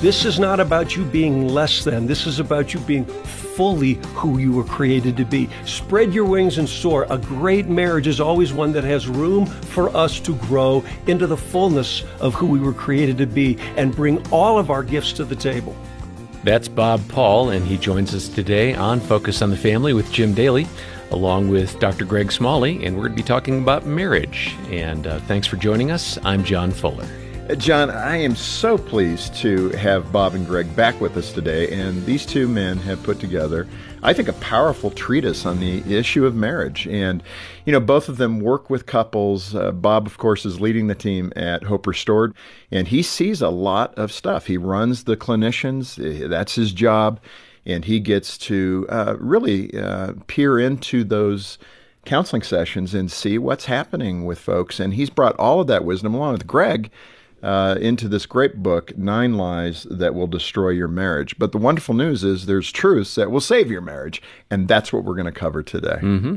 This is not about you being less than. This is about you being fully who you were created to be. Spread your wings and soar. A great marriage is always one that has room for us to grow into the fullness of who we were created to be and bring all of our gifts to the table. That's Bob Paul, and he joins us today on Focus on the Family with Jim Daly, along with Dr. Greg Smalley, and we're going to be talking about marriage. And uh, thanks for joining us. I'm John Fuller. John, I am so pleased to have Bob and Greg back with us today. And these two men have put together, I think, a powerful treatise on the issue of marriage. And, you know, both of them work with couples. Uh, Bob, of course, is leading the team at Hope Restored, and he sees a lot of stuff. He runs the clinicians, eh, that's his job. And he gets to uh, really uh, peer into those counseling sessions and see what's happening with folks. And he's brought all of that wisdom along with Greg uh, into this great book, Nine Lies That Will Destroy Your Marriage. But the wonderful news is there's truths that will save your marriage, and that's what we're going to cover today. Mm-hmm.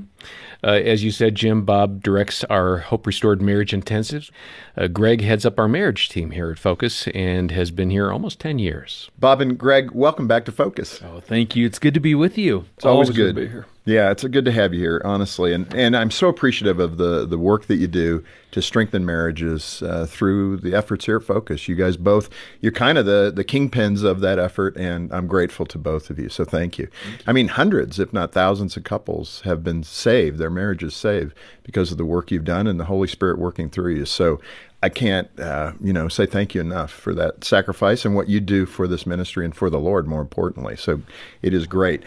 Uh, as you said, Jim, Bob directs our Hope Restored Marriage Intensives. Uh, Greg heads up our marriage team here at Focus and has been here almost 10 years. Bob and Greg, welcome back to Focus. Oh, thank you. It's good to be with you. It's always, always good. good to be here. Yeah, it's good to have you here, honestly, and and I'm so appreciative of the the work that you do to strengthen marriages uh, through the efforts here at Focus. You guys both, you're kind of the the kingpins of that effort, and I'm grateful to both of you. So thank you. Thank you. I mean, hundreds, if not thousands, of couples have been saved, their marriages saved because of the work you've done and the Holy Spirit working through you. So I can't, uh, you know, say thank you enough for that sacrifice and what you do for this ministry and for the Lord, more importantly. So it is great.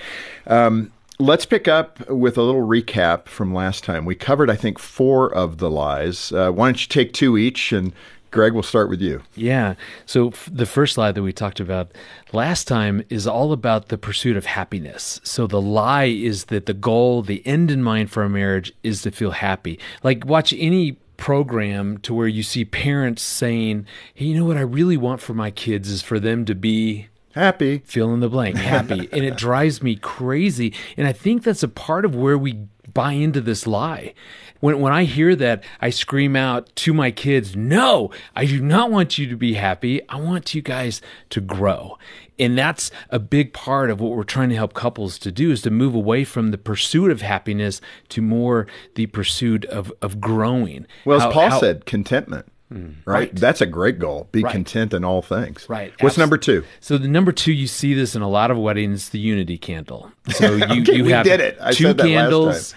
Um, let's pick up with a little recap from last time. We covered, I think, four of the lies. Uh, why don't you take two each and Greg, we'll start with you. Yeah. So f- the first lie that we talked about last time is all about the pursuit of happiness. So the lie is that the goal, the end in mind for a marriage is to feel happy. Like watch any program to where you see parents saying, "Hey, you know what I really want for my kids is for them to be happy fill in the blank happy and it drives me crazy and i think that's a part of where we buy into this lie. When, when i hear that i scream out to my kids no i do not want you to be happy. I want you guys to grow. And that's a big part of what we're trying to help couples to do is to move away from the pursuit of happiness to more the pursuit of, of growing. Well as how, paul how, said contentment Mm, right? right? That's a great goal. Be right. content in all things. Right. What's number two? So the number two, you see this in a lot of weddings, the unity candle. So you, okay, you have two candles.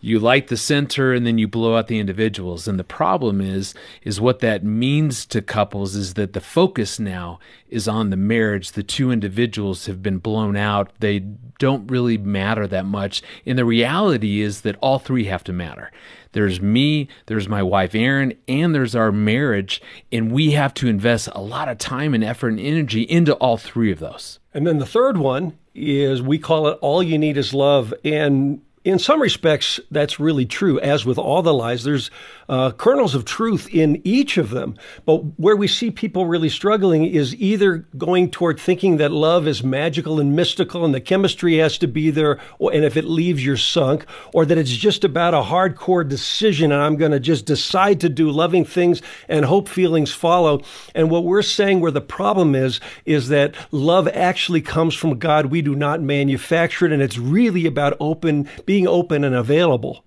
You light the center and then you blow out the individuals. And the problem is, is what that means to couples is that the focus now is on the marriage. The two individuals have been blown out. They don't really matter that much. And the reality is that all three have to matter. There's me, there's my wife Erin, and there's our marriage. And we have to invest a lot of time and effort and energy into all three of those. And then the third one is we call it all you need is love. And in some respects, that's really true. As with all the lies, there's uh, kernels of truth in each of them. But where we see people really struggling is either going toward thinking that love is magical and mystical and the chemistry has to be there, and if it leaves, you're sunk, or that it's just about a hardcore decision and I'm going to just decide to do loving things and hope feelings follow. And what we're saying where the problem is, is that love actually comes from God. We do not manufacture it. And it's really about open, being open and available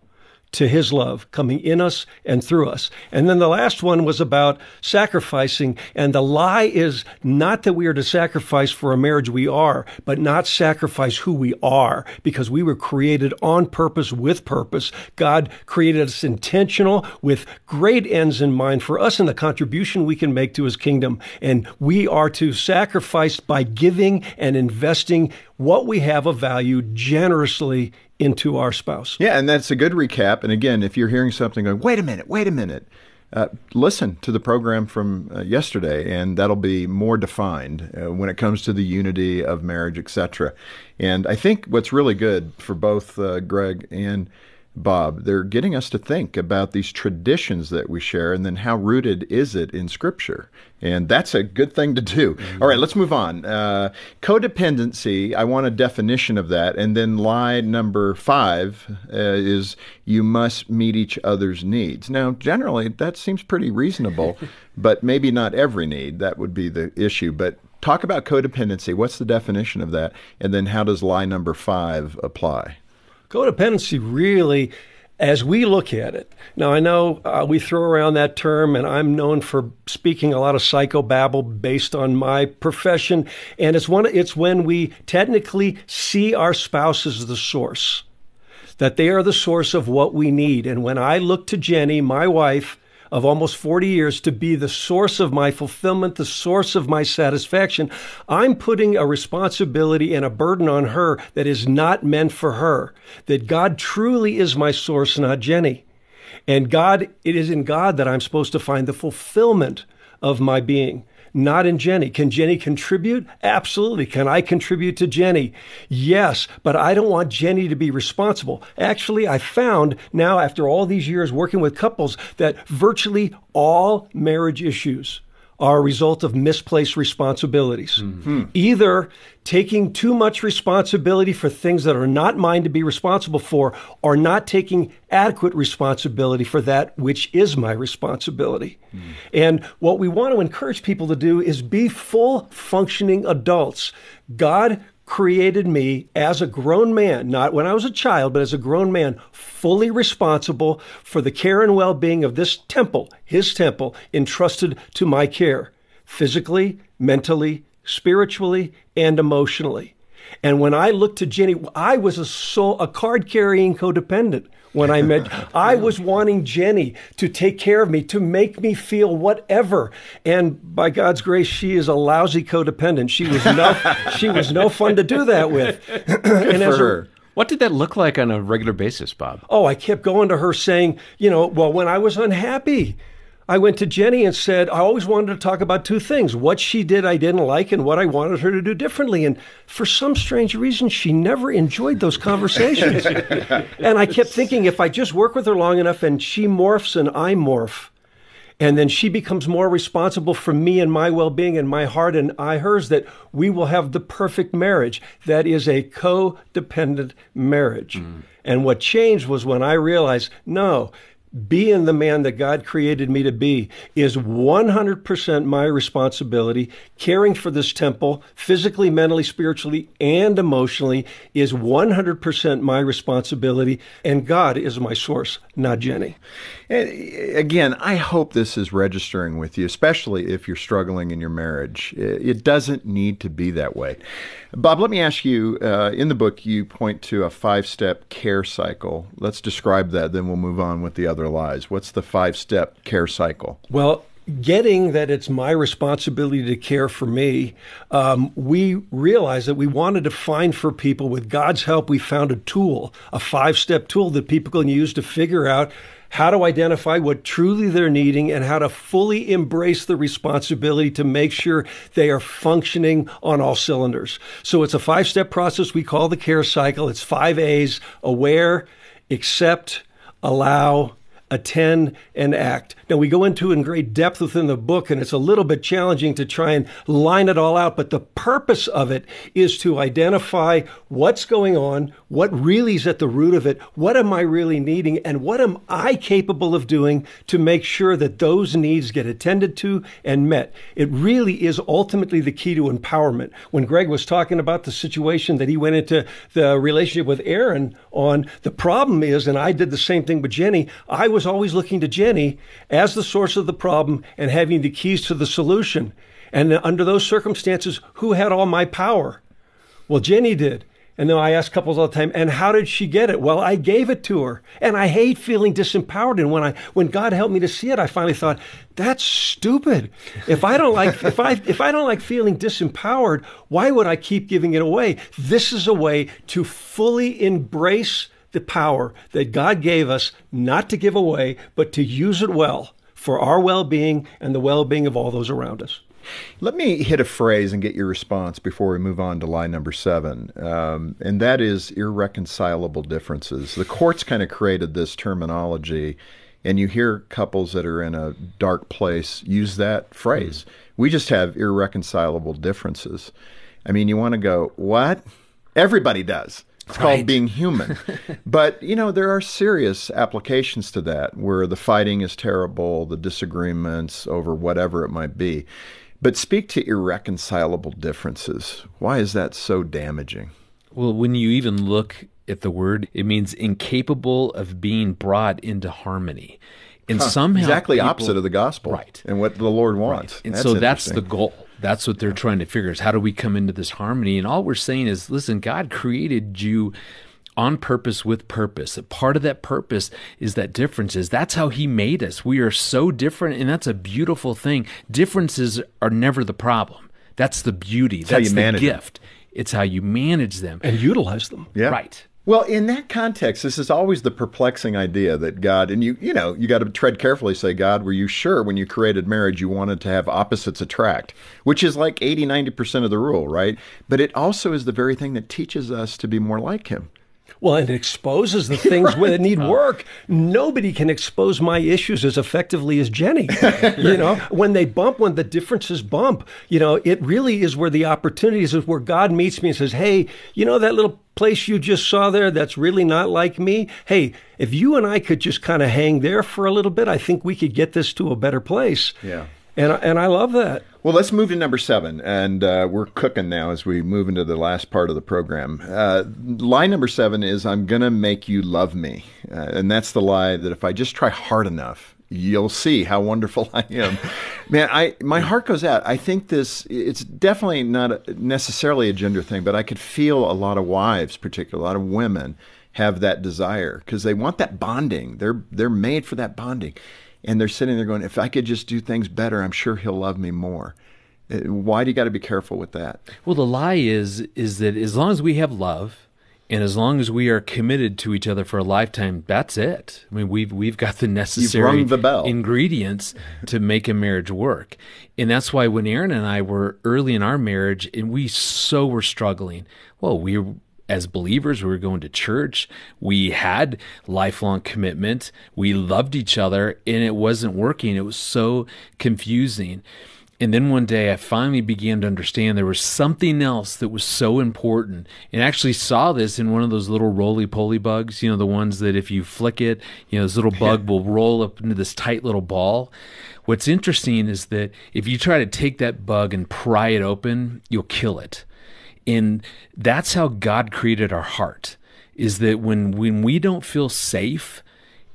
to his love coming in us and through us. And then the last one was about sacrificing. And the lie is not that we are to sacrifice for a marriage we are, but not sacrifice who we are because we were created on purpose with purpose. God created us intentional with great ends in mind for us and the contribution we can make to his kingdom. And we are to sacrifice by giving and investing what we have of value generously into our spouse. Yeah, and that's a good recap. And again, if you're hearing something going, wait a minute, wait a minute, uh, listen to the program from uh, yesterday, and that'll be more defined uh, when it comes to the unity of marriage, etc. And I think what's really good for both uh, Greg and Bob. They're getting us to think about these traditions that we share and then how rooted is it in Scripture. And that's a good thing to do. Mm-hmm. All right, let's move on. Uh, codependency, I want a definition of that. And then lie number five uh, is you must meet each other's needs. Now, generally, that seems pretty reasonable, but maybe not every need. That would be the issue. But talk about codependency. What's the definition of that? And then how does lie number five apply? Codependency really as we look at it, now I know uh, we throw around that term, and I'm known for speaking a lot of psychobabble based on my profession, and it's one. It's when we technically see our spouse as the source, that they are the source of what we need. And when I look to Jenny, my wife, of almost 40 years to be the source of my fulfillment, the source of my satisfaction, I'm putting a responsibility and a burden on her that is not meant for her. That God truly is my source, not Jenny. And God, it is in God that I'm supposed to find the fulfillment of my being not in Jenny. Can Jenny contribute? Absolutely. Can I contribute to Jenny? Yes, but I don't want Jenny to be responsible. Actually, I found now after all these years working with couples that virtually all marriage issues are a result of misplaced responsibilities. Mm-hmm. Either taking too much responsibility for things that are not mine to be responsible for, or not taking adequate responsibility for that which is my responsibility. Mm. And what we want to encourage people to do is be full functioning adults. God created me as a grown man, not when I was a child, but as a grown man, fully responsible for the care and well being of this temple, his temple, entrusted to my care, physically, mentally, spiritually, and emotionally. And when I looked to Jenny, I was a soul, a card carrying codependent when I met. I was wanting Jenny to take care of me, to make me feel whatever. And by God's grace, she is a lousy codependent. She was no, she was no fun to do that with. and as her. What did that look like on a regular basis, Bob? Oh, I kept going to her saying, you know, well, when I was unhappy, I went to Jenny and said, I always wanted to talk about two things what she did I didn't like and what I wanted her to do differently. And for some strange reason, she never enjoyed those conversations. and I kept thinking, if I just work with her long enough and she morphs and I morph, and then she becomes more responsible for me and my well being and my heart and I hers, that we will have the perfect marriage. That is a codependent marriage. Mm. And what changed was when I realized, no, being the man that God created me to be is 100% my responsibility. Caring for this temple, physically, mentally, spiritually, and emotionally, is 100% my responsibility. And God is my source, not Jenny. And again, I hope this is registering with you, especially if you're struggling in your marriage. It doesn't need to be that way. Bob, let me ask you uh, in the book, you point to a five step care cycle. Let's describe that, then we'll move on with the other lies. What's the five step care cycle? Well, getting that it's my responsibility to care for me, um, we realized that we wanted to find for people, with God's help, we found a tool, a five step tool that people can use to figure out how to identify what truly they're needing, and how to fully embrace the responsibility to make sure they are functioning on all cylinders. So it's a five step process we call the care cycle. It's five A's aware, accept, allow, attend, and act. Now, we go into in great depth within the book, and it's a little bit challenging to try and line it all out, but the purpose of it is to identify what's going on, what really is at the root of it, what am I really needing, and what am I capable of doing to make sure that those needs get attended to and met. It really is ultimately the key to empowerment. When Greg was talking about the situation that he went into the relationship with Erin on, the problem is, and I did the same thing with Jenny, I was always looking to Jenny as the source of the problem and having the keys to the solution. And under those circumstances, who had all my power? Well, Jenny did. And then I ask couples all the time, and how did she get it? Well, I gave it to her. And I hate feeling disempowered. And when I when God helped me to see it, I finally thought, that's stupid. If I don't like if I if I don't like feeling disempowered, why would I keep giving it away? This is a way to fully embrace the power that God gave us not to give away, but to use it well for our well being and the well being of all those around us. Let me hit a phrase and get your response before we move on to lie number seven, um, and that is irreconcilable differences. The courts kind of created this terminology, and you hear couples that are in a dark place use that phrase. Mm. We just have irreconcilable differences. I mean, you want to go, what? Everybody does. It's right. called being human. but, you know, there are serious applications to that where the fighting is terrible, the disagreements over whatever it might be. But speak to irreconcilable differences. Why is that so damaging? Well, when you even look at the word, it means incapable of being brought into harmony. And huh, somehow exactly people, opposite of the gospel, right? And what the Lord wants. Right. And that's so that's the goal. That's what they're trying to figure is how do we come into this harmony? And all we're saying is, listen, God created you on purpose with purpose. Part of that purpose is that differences. That's how he made us. We are so different, and that's a beautiful thing. Differences are never the problem. That's the beauty. That's, that's the gift. Them. It's how you manage them and utilize them. Yeah. Right. Well, in that context, this is always the perplexing idea that God and you, you know, you got to tread carefully. Say, God, were you sure when you created marriage you wanted to have opposites attract, which is like 80, 90% of the rule, right? But it also is the very thing that teaches us to be more like Him. Well, it exposes the things right. that need oh. work. Nobody can expose my issues as effectively as Jenny. you know, when they bump, when the differences bump, you know, it really is where the opportunities is where God meets me and says, "Hey, you know that little place you just saw there that's really not like me? Hey, if you and I could just kind of hang there for a little bit, I think we could get this to a better place." Yeah. And and I love that. Well, let's move to number seven, and uh, we're cooking now as we move into the last part of the program. Uh, lie number seven is, "I'm gonna make you love me," uh, and that's the lie that if I just try hard enough, you'll see how wonderful I am. Man, I my heart goes out. I think this it's definitely not necessarily a gender thing, but I could feel a lot of wives, particularly a lot of women, have that desire because they want that bonding. They're they're made for that bonding and they're sitting there going, if I could just do things better, I'm sure he'll love me more. Uh, why do you got to be careful with that? Well, the lie is is that as long as we have love, and as long as we are committed to each other for a lifetime, that's it. I mean, we've we've got the necessary the ingredients to make a marriage work, and that's why when Erin and I were early in our marriage, and we so were struggling. Well, we as believers, we were going to church. We had lifelong commitment. We loved each other, and it wasn't working. It was so confusing. And then one day I finally began to understand there was something else that was so important. And actually saw this in one of those little roly poly bugs, you know, the ones that if you flick it, you know, this little bug will roll up into this tight little ball. What's interesting is that if you try to take that bug and pry it open, you'll kill it. And that's how God created our heart is that when when we don't feel safe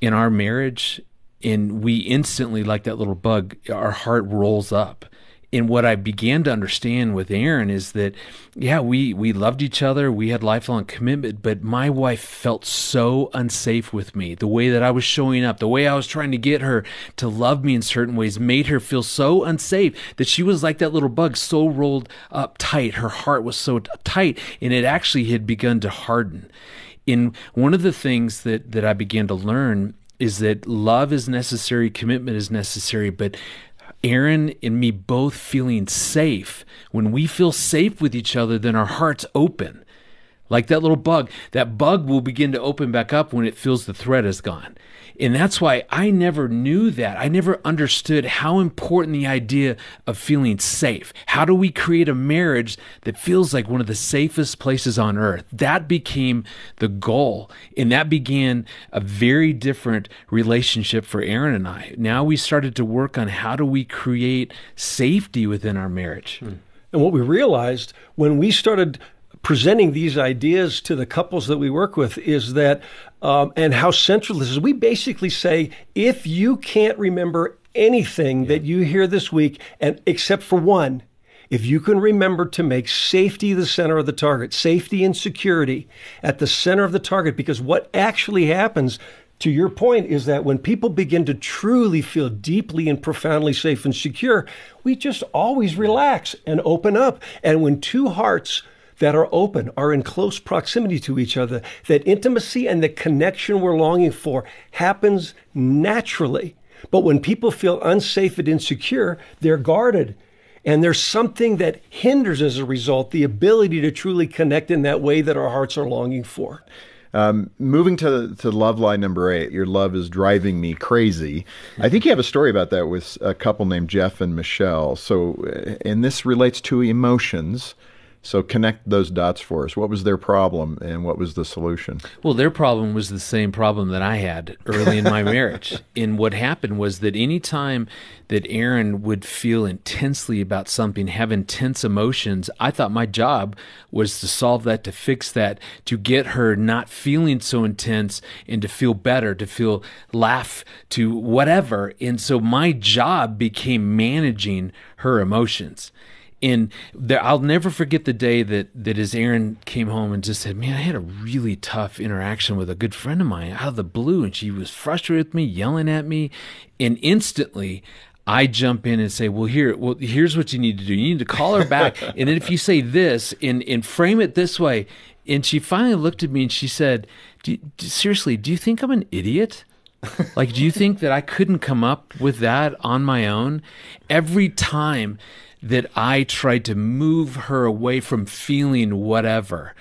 in our marriage and we instantly like that little bug our heart rolls up and what I began to understand with Erin is that, yeah, we we loved each other, we had lifelong commitment, but my wife felt so unsafe with me. The way that I was showing up, the way I was trying to get her to love me in certain ways, made her feel so unsafe that she was like that little bug, so rolled up tight. Her heart was so tight, and it actually had begun to harden. In one of the things that that I began to learn is that love is necessary, commitment is necessary, but Erin and me both feeling safe. When we feel safe with each other, then our hearts open. Like that little bug, that bug will begin to open back up when it feels the threat is gone. And that's why I never knew that. I never understood how important the idea of feeling safe. How do we create a marriage that feels like one of the safest places on earth? That became the goal. And that began a very different relationship for Erin and I. Now we started to work on how do we create safety within our marriage. Hmm. And what we realized when we started presenting these ideas to the couples that we work with is that, um, and how central this is. We basically say, if you can't remember anything yeah. that you hear this week, and except for one, if you can remember to make safety the center of the target, safety and security at the center of the target, because what actually happens to your point is that when people begin to truly feel deeply and profoundly safe and secure, we just always relax and open up. And when two hearts that are open, are in close proximity to each other, that intimacy and the connection we're longing for happens naturally. But when people feel unsafe and insecure, they're guarded. And there's something that hinders, as a result, the ability to truly connect in that way that our hearts are longing for. Um, moving to to love lie number eight, your love is driving me crazy. I think you have a story about that with a couple named Jeff and Michelle. So, uh, and this relates to emotions. So connect those dots for us. What was their problem and what was the solution? Well, their problem was the same problem that I had early in my marriage. And what happened was that any time that Erin would feel intensely about something, have intense emotions, I thought my job was to solve that, to fix that, to get her not feeling so intense and to feel better, to feel laugh, to whatever. And so my job became managing her emotions and there, I'll never forget the day that that as Erin came home and just said, "Man, I had a really tough interaction with a good friend of mine out of the blue, and she was frustrated with me, yelling at me, and instantly." I jump in and say, "Well, here, well, here's what you need to do. You need to call her back, and then if you say this and and frame it this way." And she finally looked at me and she said, do, do, "Seriously, do you think I'm an idiot?" like, do you think that I couldn't come up with that on my own? Every time that I tried to move her away from feeling whatever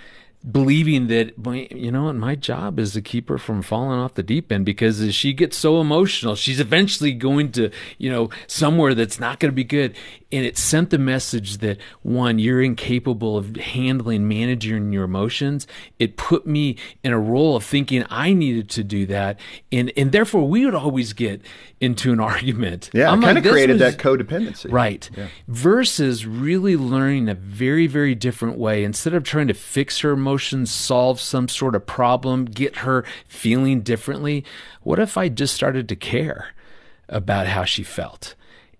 believing that you know what, my job is to keep her from falling off the deep end because as she gets so emotional she's eventually going to you know somewhere that's not going to be good and it sent the message that one you're incapable of handling managing your emotions. It put me in a role of thinking i needed to do that and and therefore we would always get into an argument. Yeah kind like, of created was, that codependency. Right. Yeah. versus really learning a very very different way. Instead of trying to fix her emotions solve some sort of problem get her feeling differently what if i just started to care about how she felt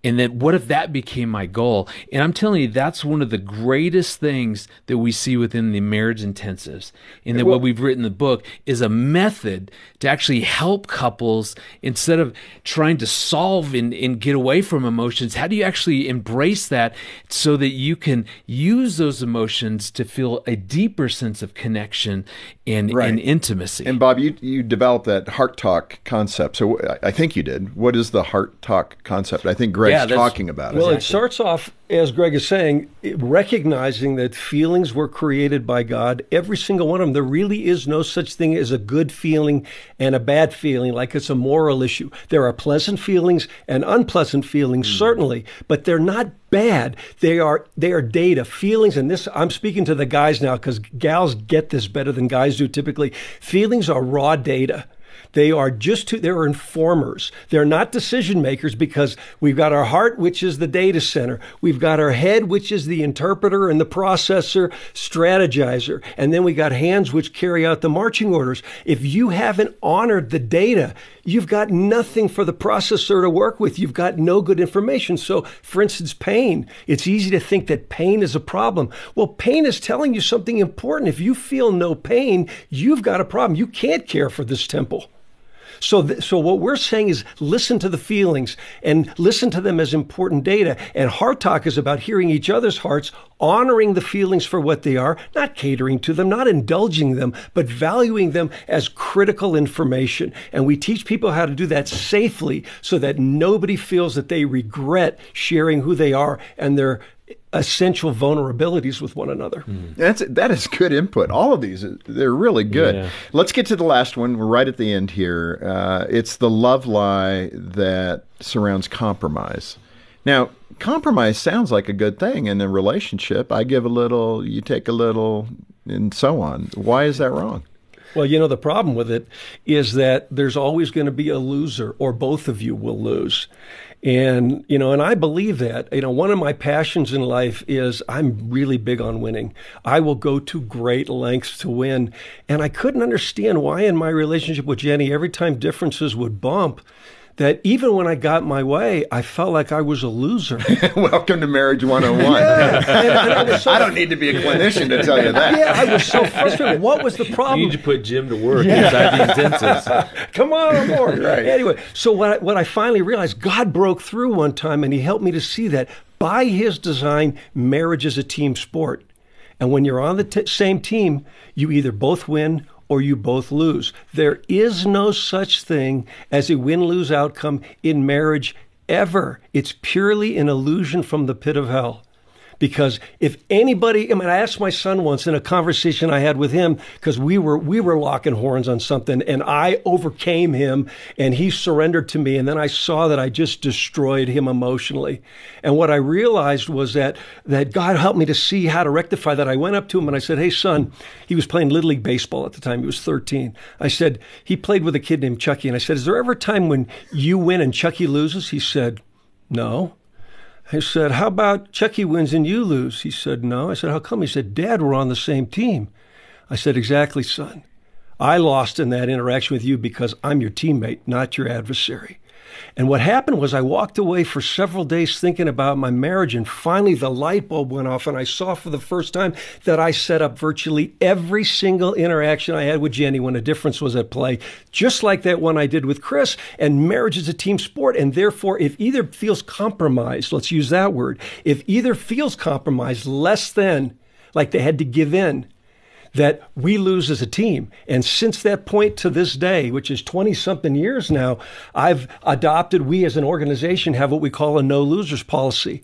and then what if that became my goal? And I'm telling you, that's one of the greatest things that we see within the marriage intensives. And that well, what we've written in the book is a method to actually help couples instead of trying to solve and, and get away from emotions. How do you actually embrace that so that you can use those emotions to feel a deeper sense of connection and, right. and intimacy? And Bob, you, you developed that heart talk concept. So I think you did. What is the heart talk concept? I think Greg yeah, talking about it. Well, exactly. it starts off, as Greg is saying, recognizing that feelings were created by God, every single one of them. There really is no such thing as a good feeling and a bad feeling, like it's a moral issue. There are pleasant feelings and unpleasant feelings, mm. certainly, but they're not bad. They are they are data, feelings, and this I'm speaking to the guys now because gals get this better than guys do typically. Feelings are raw data. They are just to, they're informers. They're not decision makers because we've got our heart, which is the data center. We've got our head, which is the interpreter and the processor, strategizer. And then we got hands, which carry out the marching orders. If you haven't honored the data, you've got nothing for the processor to work with. You've got no good information. So, for instance, pain. It's easy to think that pain is a problem. Well, pain is telling you something important. If you feel no pain, you've got a problem. You can't care for this temple. So, th- so what we're saying is listen to the feelings and listen to them as important data. And heart talk is about hearing each other's hearts, honoring the feelings for what they are, not catering to them, not indulging them, but valuing them as critical information. And we teach people how to do that safely so that nobody feels that they regret sharing who they are and their essential vulnerabilities with one another. Mm. That's that is good input. All of these they're really good. Yeah. Let's get to the last one. We're right at the end here. Uh, it's the love lie that surrounds compromise. Now, compromise sounds like a good thing in a relationship. I give a little, you take a little, and so on. Why is that wrong? Well, you know, the problem with it is that there's always going to be a loser, or both of you will lose. And, you know, and I believe that. You know, one of my passions in life is I'm really big on winning. I will go to great lengths to win. And I couldn't understand why in my relationship with Jenny, every time differences would bump, that even when I got my way, I felt like I was a loser. Welcome to Marriage 101. yeah. and, and I, so, I, don't need to be a clinician to tell you that. Yeah, I was so frustrated. What was the problem? You need to put Jim to work yeah. inside the intensives. Come on, I'm board. right. Anyway, so what I, what I finally realized, God broke through one time and he helped me to see that by his design, marriage is a team sport. And when you're on the t- same team, you either both win or you both lose. There is no such thing as a win lose outcome in marriage ever. It's purely an illusion from the pit of hell. Because if anybody, I mean, I asked my son once in a conversation I had with him because we were we were locking horns on something, and I overcame him, and he surrendered to me, and then I saw that I just destroyed him emotionally, and what I realized was that that God helped me to see how to rectify that. I went up to him and I said, "Hey, son," he was playing little league baseball at the time. He was 13. I said he played with a kid named Chucky, and I said, "Is there ever a time when you win and Chucky loses?" He said, "No." I said, How about Chucky wins and you lose? He said, No. I said, How come? He said, Dad, we're on the same team. I said, Exactly, son. I lost in that interaction with you because I'm your teammate, not your adversary. And what happened was I walked away for several days thinking about my marriage, and finally the light bulb went off, and I saw for the first time that I set up virtually every single interaction I had with Jenny when a difference was at play, just like that one I did with Chris. And marriage is a team sport, and therefore, if either feels compromised, let's use that word, if either feels compromised less than like they had to give in, that we lose as a team. And since that point to this day, which is 20 something years now, I've adopted, we as an organization have what we call a no losers policy.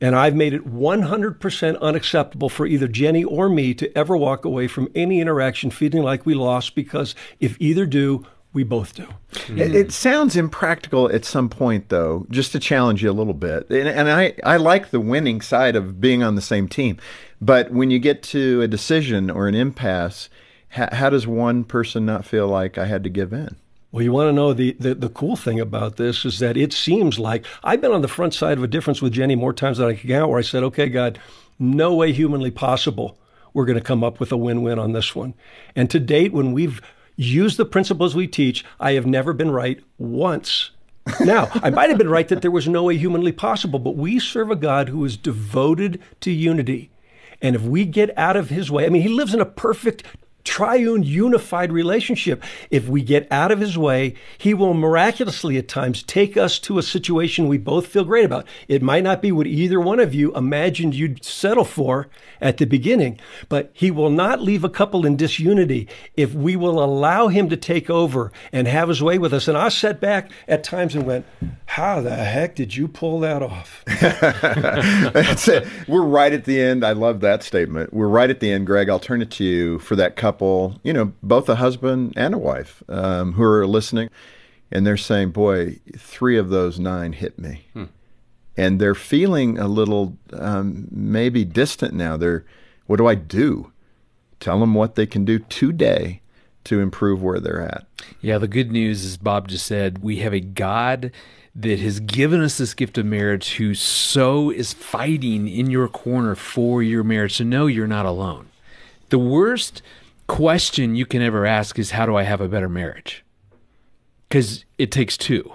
And I've made it 100% unacceptable for either Jenny or me to ever walk away from any interaction feeling like we lost because if either do, we both do. Mm-hmm. It, it, sounds impractical at some point, though, just to challenge you a little bit. And, and I, I like the winning side of being on the same team. But when you get to a decision or an impasse, how, how does one person not feel like I had to give in? Well, you want to know the, the, the, cool thing about this is that it seems like I've been on the front side of a difference with Jenny more times than I can count where I said, okay, God, no way humanly possible we're going to come up with a win win on this one. And to date, when we've used the principles we teach, I have never been right once. now, I might have been right that there was no way humanly possible, but we serve a God who is devoted to unity. And if we get out of his way, I mean, he lives in a perfect triune unified relationship. If we get out of his way, he will miraculously at times take us to a situation we both feel great about. It might not be what either one of you imagined you'd settle for at the beginning, but he will not leave a couple in disunity if we will allow him to take over and have his way with us. And I sat back at times and went, How the heck did you pull that off? That's it. We're right at the end. I love that statement. We're right at the end, Greg. I'll turn it to you for that couple couple, you know, both a husband and a wife, um, who are listening, and they're saying, "Boy, three of those nine hit me," hmm. and they're feeling a little um, maybe distant now. They're, what do I do? Tell them what they can do today to improve where they're at. Yeah, the good news is Bob just said we have a God that has given us this gift of marriage who so is fighting in your corner for your marriage. So no, you're not alone. The worst question you can ever ask is how do I have a better marriage? Because it takes two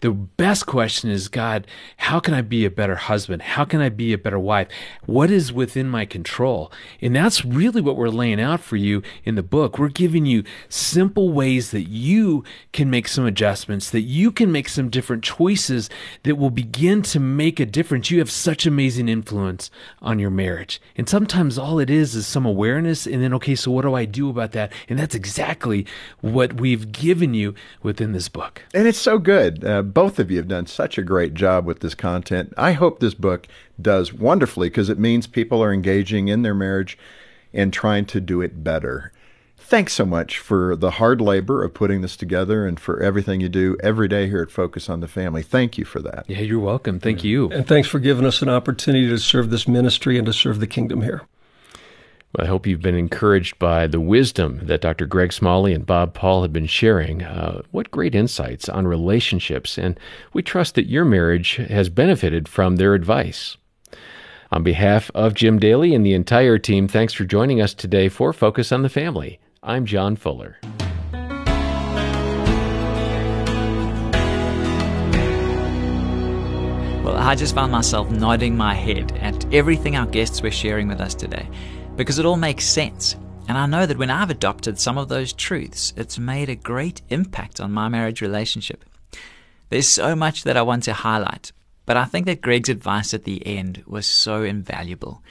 the best question is God, how can I be a better husband? How can I be a better wife? What is within my control? And that's really what we're laying out for you in the book. We're giving you simple ways that you can make some adjustments, that you can make some different choices that will begin to make a difference. You have such amazing influence on your marriage. And sometimes all it is is some awareness, and then, okay, so what do I do about that? And that's exactly what we've given you within this book. And it's so good. Uh, both of you have done such a great job with this content. I hope this book does wonderfully because it means people are engaging in their marriage and trying to do it better. Thanks so much for the hard labor of putting this together and for everything you do every day here at Focus on the Family. Thank you for that. Yeah, you're welcome. Thank yeah. you. And thanks for giving us an opportunity to serve this ministry and to serve the kingdom here. I hope you've been encouraged by the wisdom that Dr. Greg Smalley and Bob Paul have been sharing. Uh, what great insights on relationships, and we trust that your marriage has benefited from their advice. On behalf of Jim Daly and the entire team, thanks for joining us today for Focus on the Family. I'm John Fuller. Well, I just found myself nodding my head at everything our guests were sharing with us today because it all makes sense. And I know that when I've adopted some of those truths, it's made a great impact on my marriage relationship. There's so much that I want to highlight, but I think that Greg's advice at the end was so invaluable.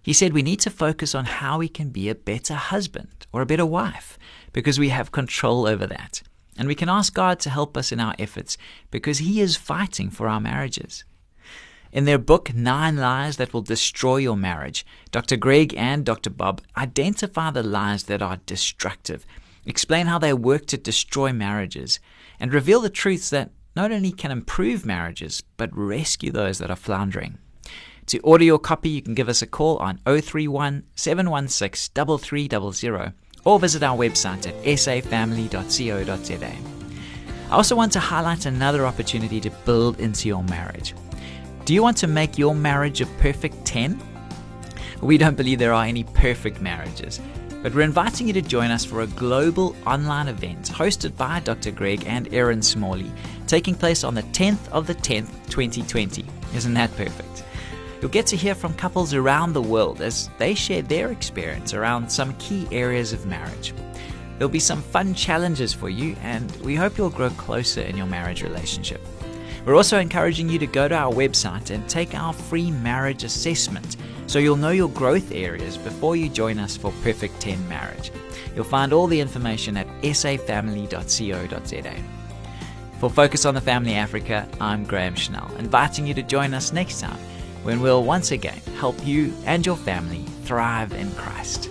He said we need to focus on how we can be a better husband or a better wife because we have control over that. And we can ask God to help us in our efforts because He is fighting for our marriages. In their book, Nine Lies That Will Destroy Your Marriage, Dr. Greg and Dr. Bob identify the lies that are destructive, explain how they work to destroy marriages, and reveal the truths that not only can improve marriages, but rescue those that are floundering. To order your copy, you can give us a call on 031 716 3300 or visit our website at safamily.co.za. I also want to highlight another opportunity to build into your marriage. Do you want to make your marriage a perfect 10? We don't believe there are any perfect marriages, but we're inviting you to join us for a global online event hosted by Dr. Greg and Erin Smalley, taking place on the 10th of the 10th, 2020. Isn't that perfect? You'll get to hear from couples around the world as they share their experience around some key areas of marriage. There'll be some fun challenges for you, and we hope you'll grow closer in your marriage relationship. We're also encouraging you to go to our website and take our free marriage assessment so you'll know your growth areas before you join us for Perfect 10 Marriage. You'll find all the information at safamily.co.za. For Focus on the Family Africa, I'm Graham Schnell, inviting you to join us next time when we'll once again help you and your family thrive in Christ.